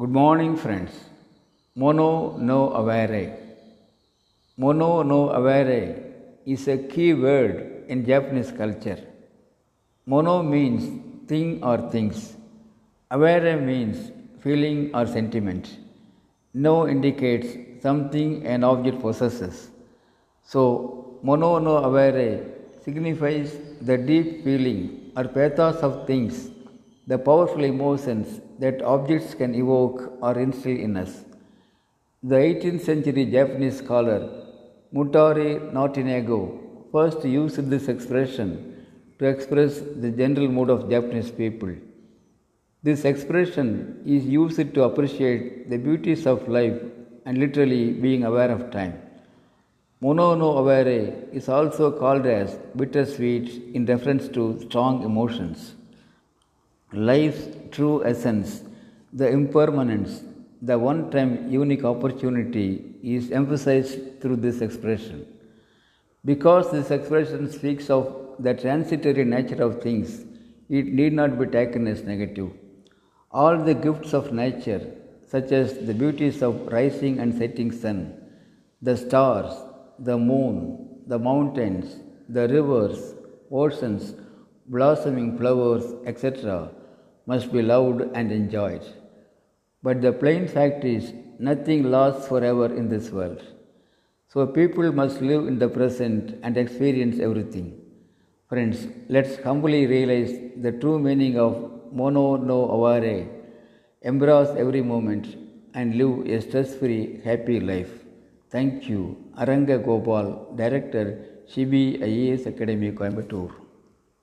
Good morning, friends. Mono no aware. Mono no aware is a key word in Japanese culture. Mono means thing or things. Aware means feeling or sentiment. No indicates something an object possesses. So, mono no aware signifies the deep feeling or pathos of things, the powerful emotions that objects can evoke or instill in us. The 18th century Japanese scholar Motoori Norinaga first used this expression to express the general mood of Japanese people. This expression is used to appreciate the beauties of life and literally being aware of time. Mono no aware is also called as bittersweet in reference to strong emotions. Life's true essence, the impermanence, the one time unique opportunity is emphasized through this expression. Because this expression speaks of the transitory nature of things, it need not be taken as negative. All the gifts of nature, such as the beauties of rising and setting sun, the stars, the moon, the mountains, the rivers, oceans, blossoming flowers, etc., must be loved and enjoyed. But the plain fact is, nothing lasts forever in this world. So people must live in the present and experience everything. Friends, let's humbly realize the true meaning of mono no aware, embrace every moment, and live a stress free, happy life. Thank you. Aranga Gopal, Director, CB IAS Academy, Coimbatore.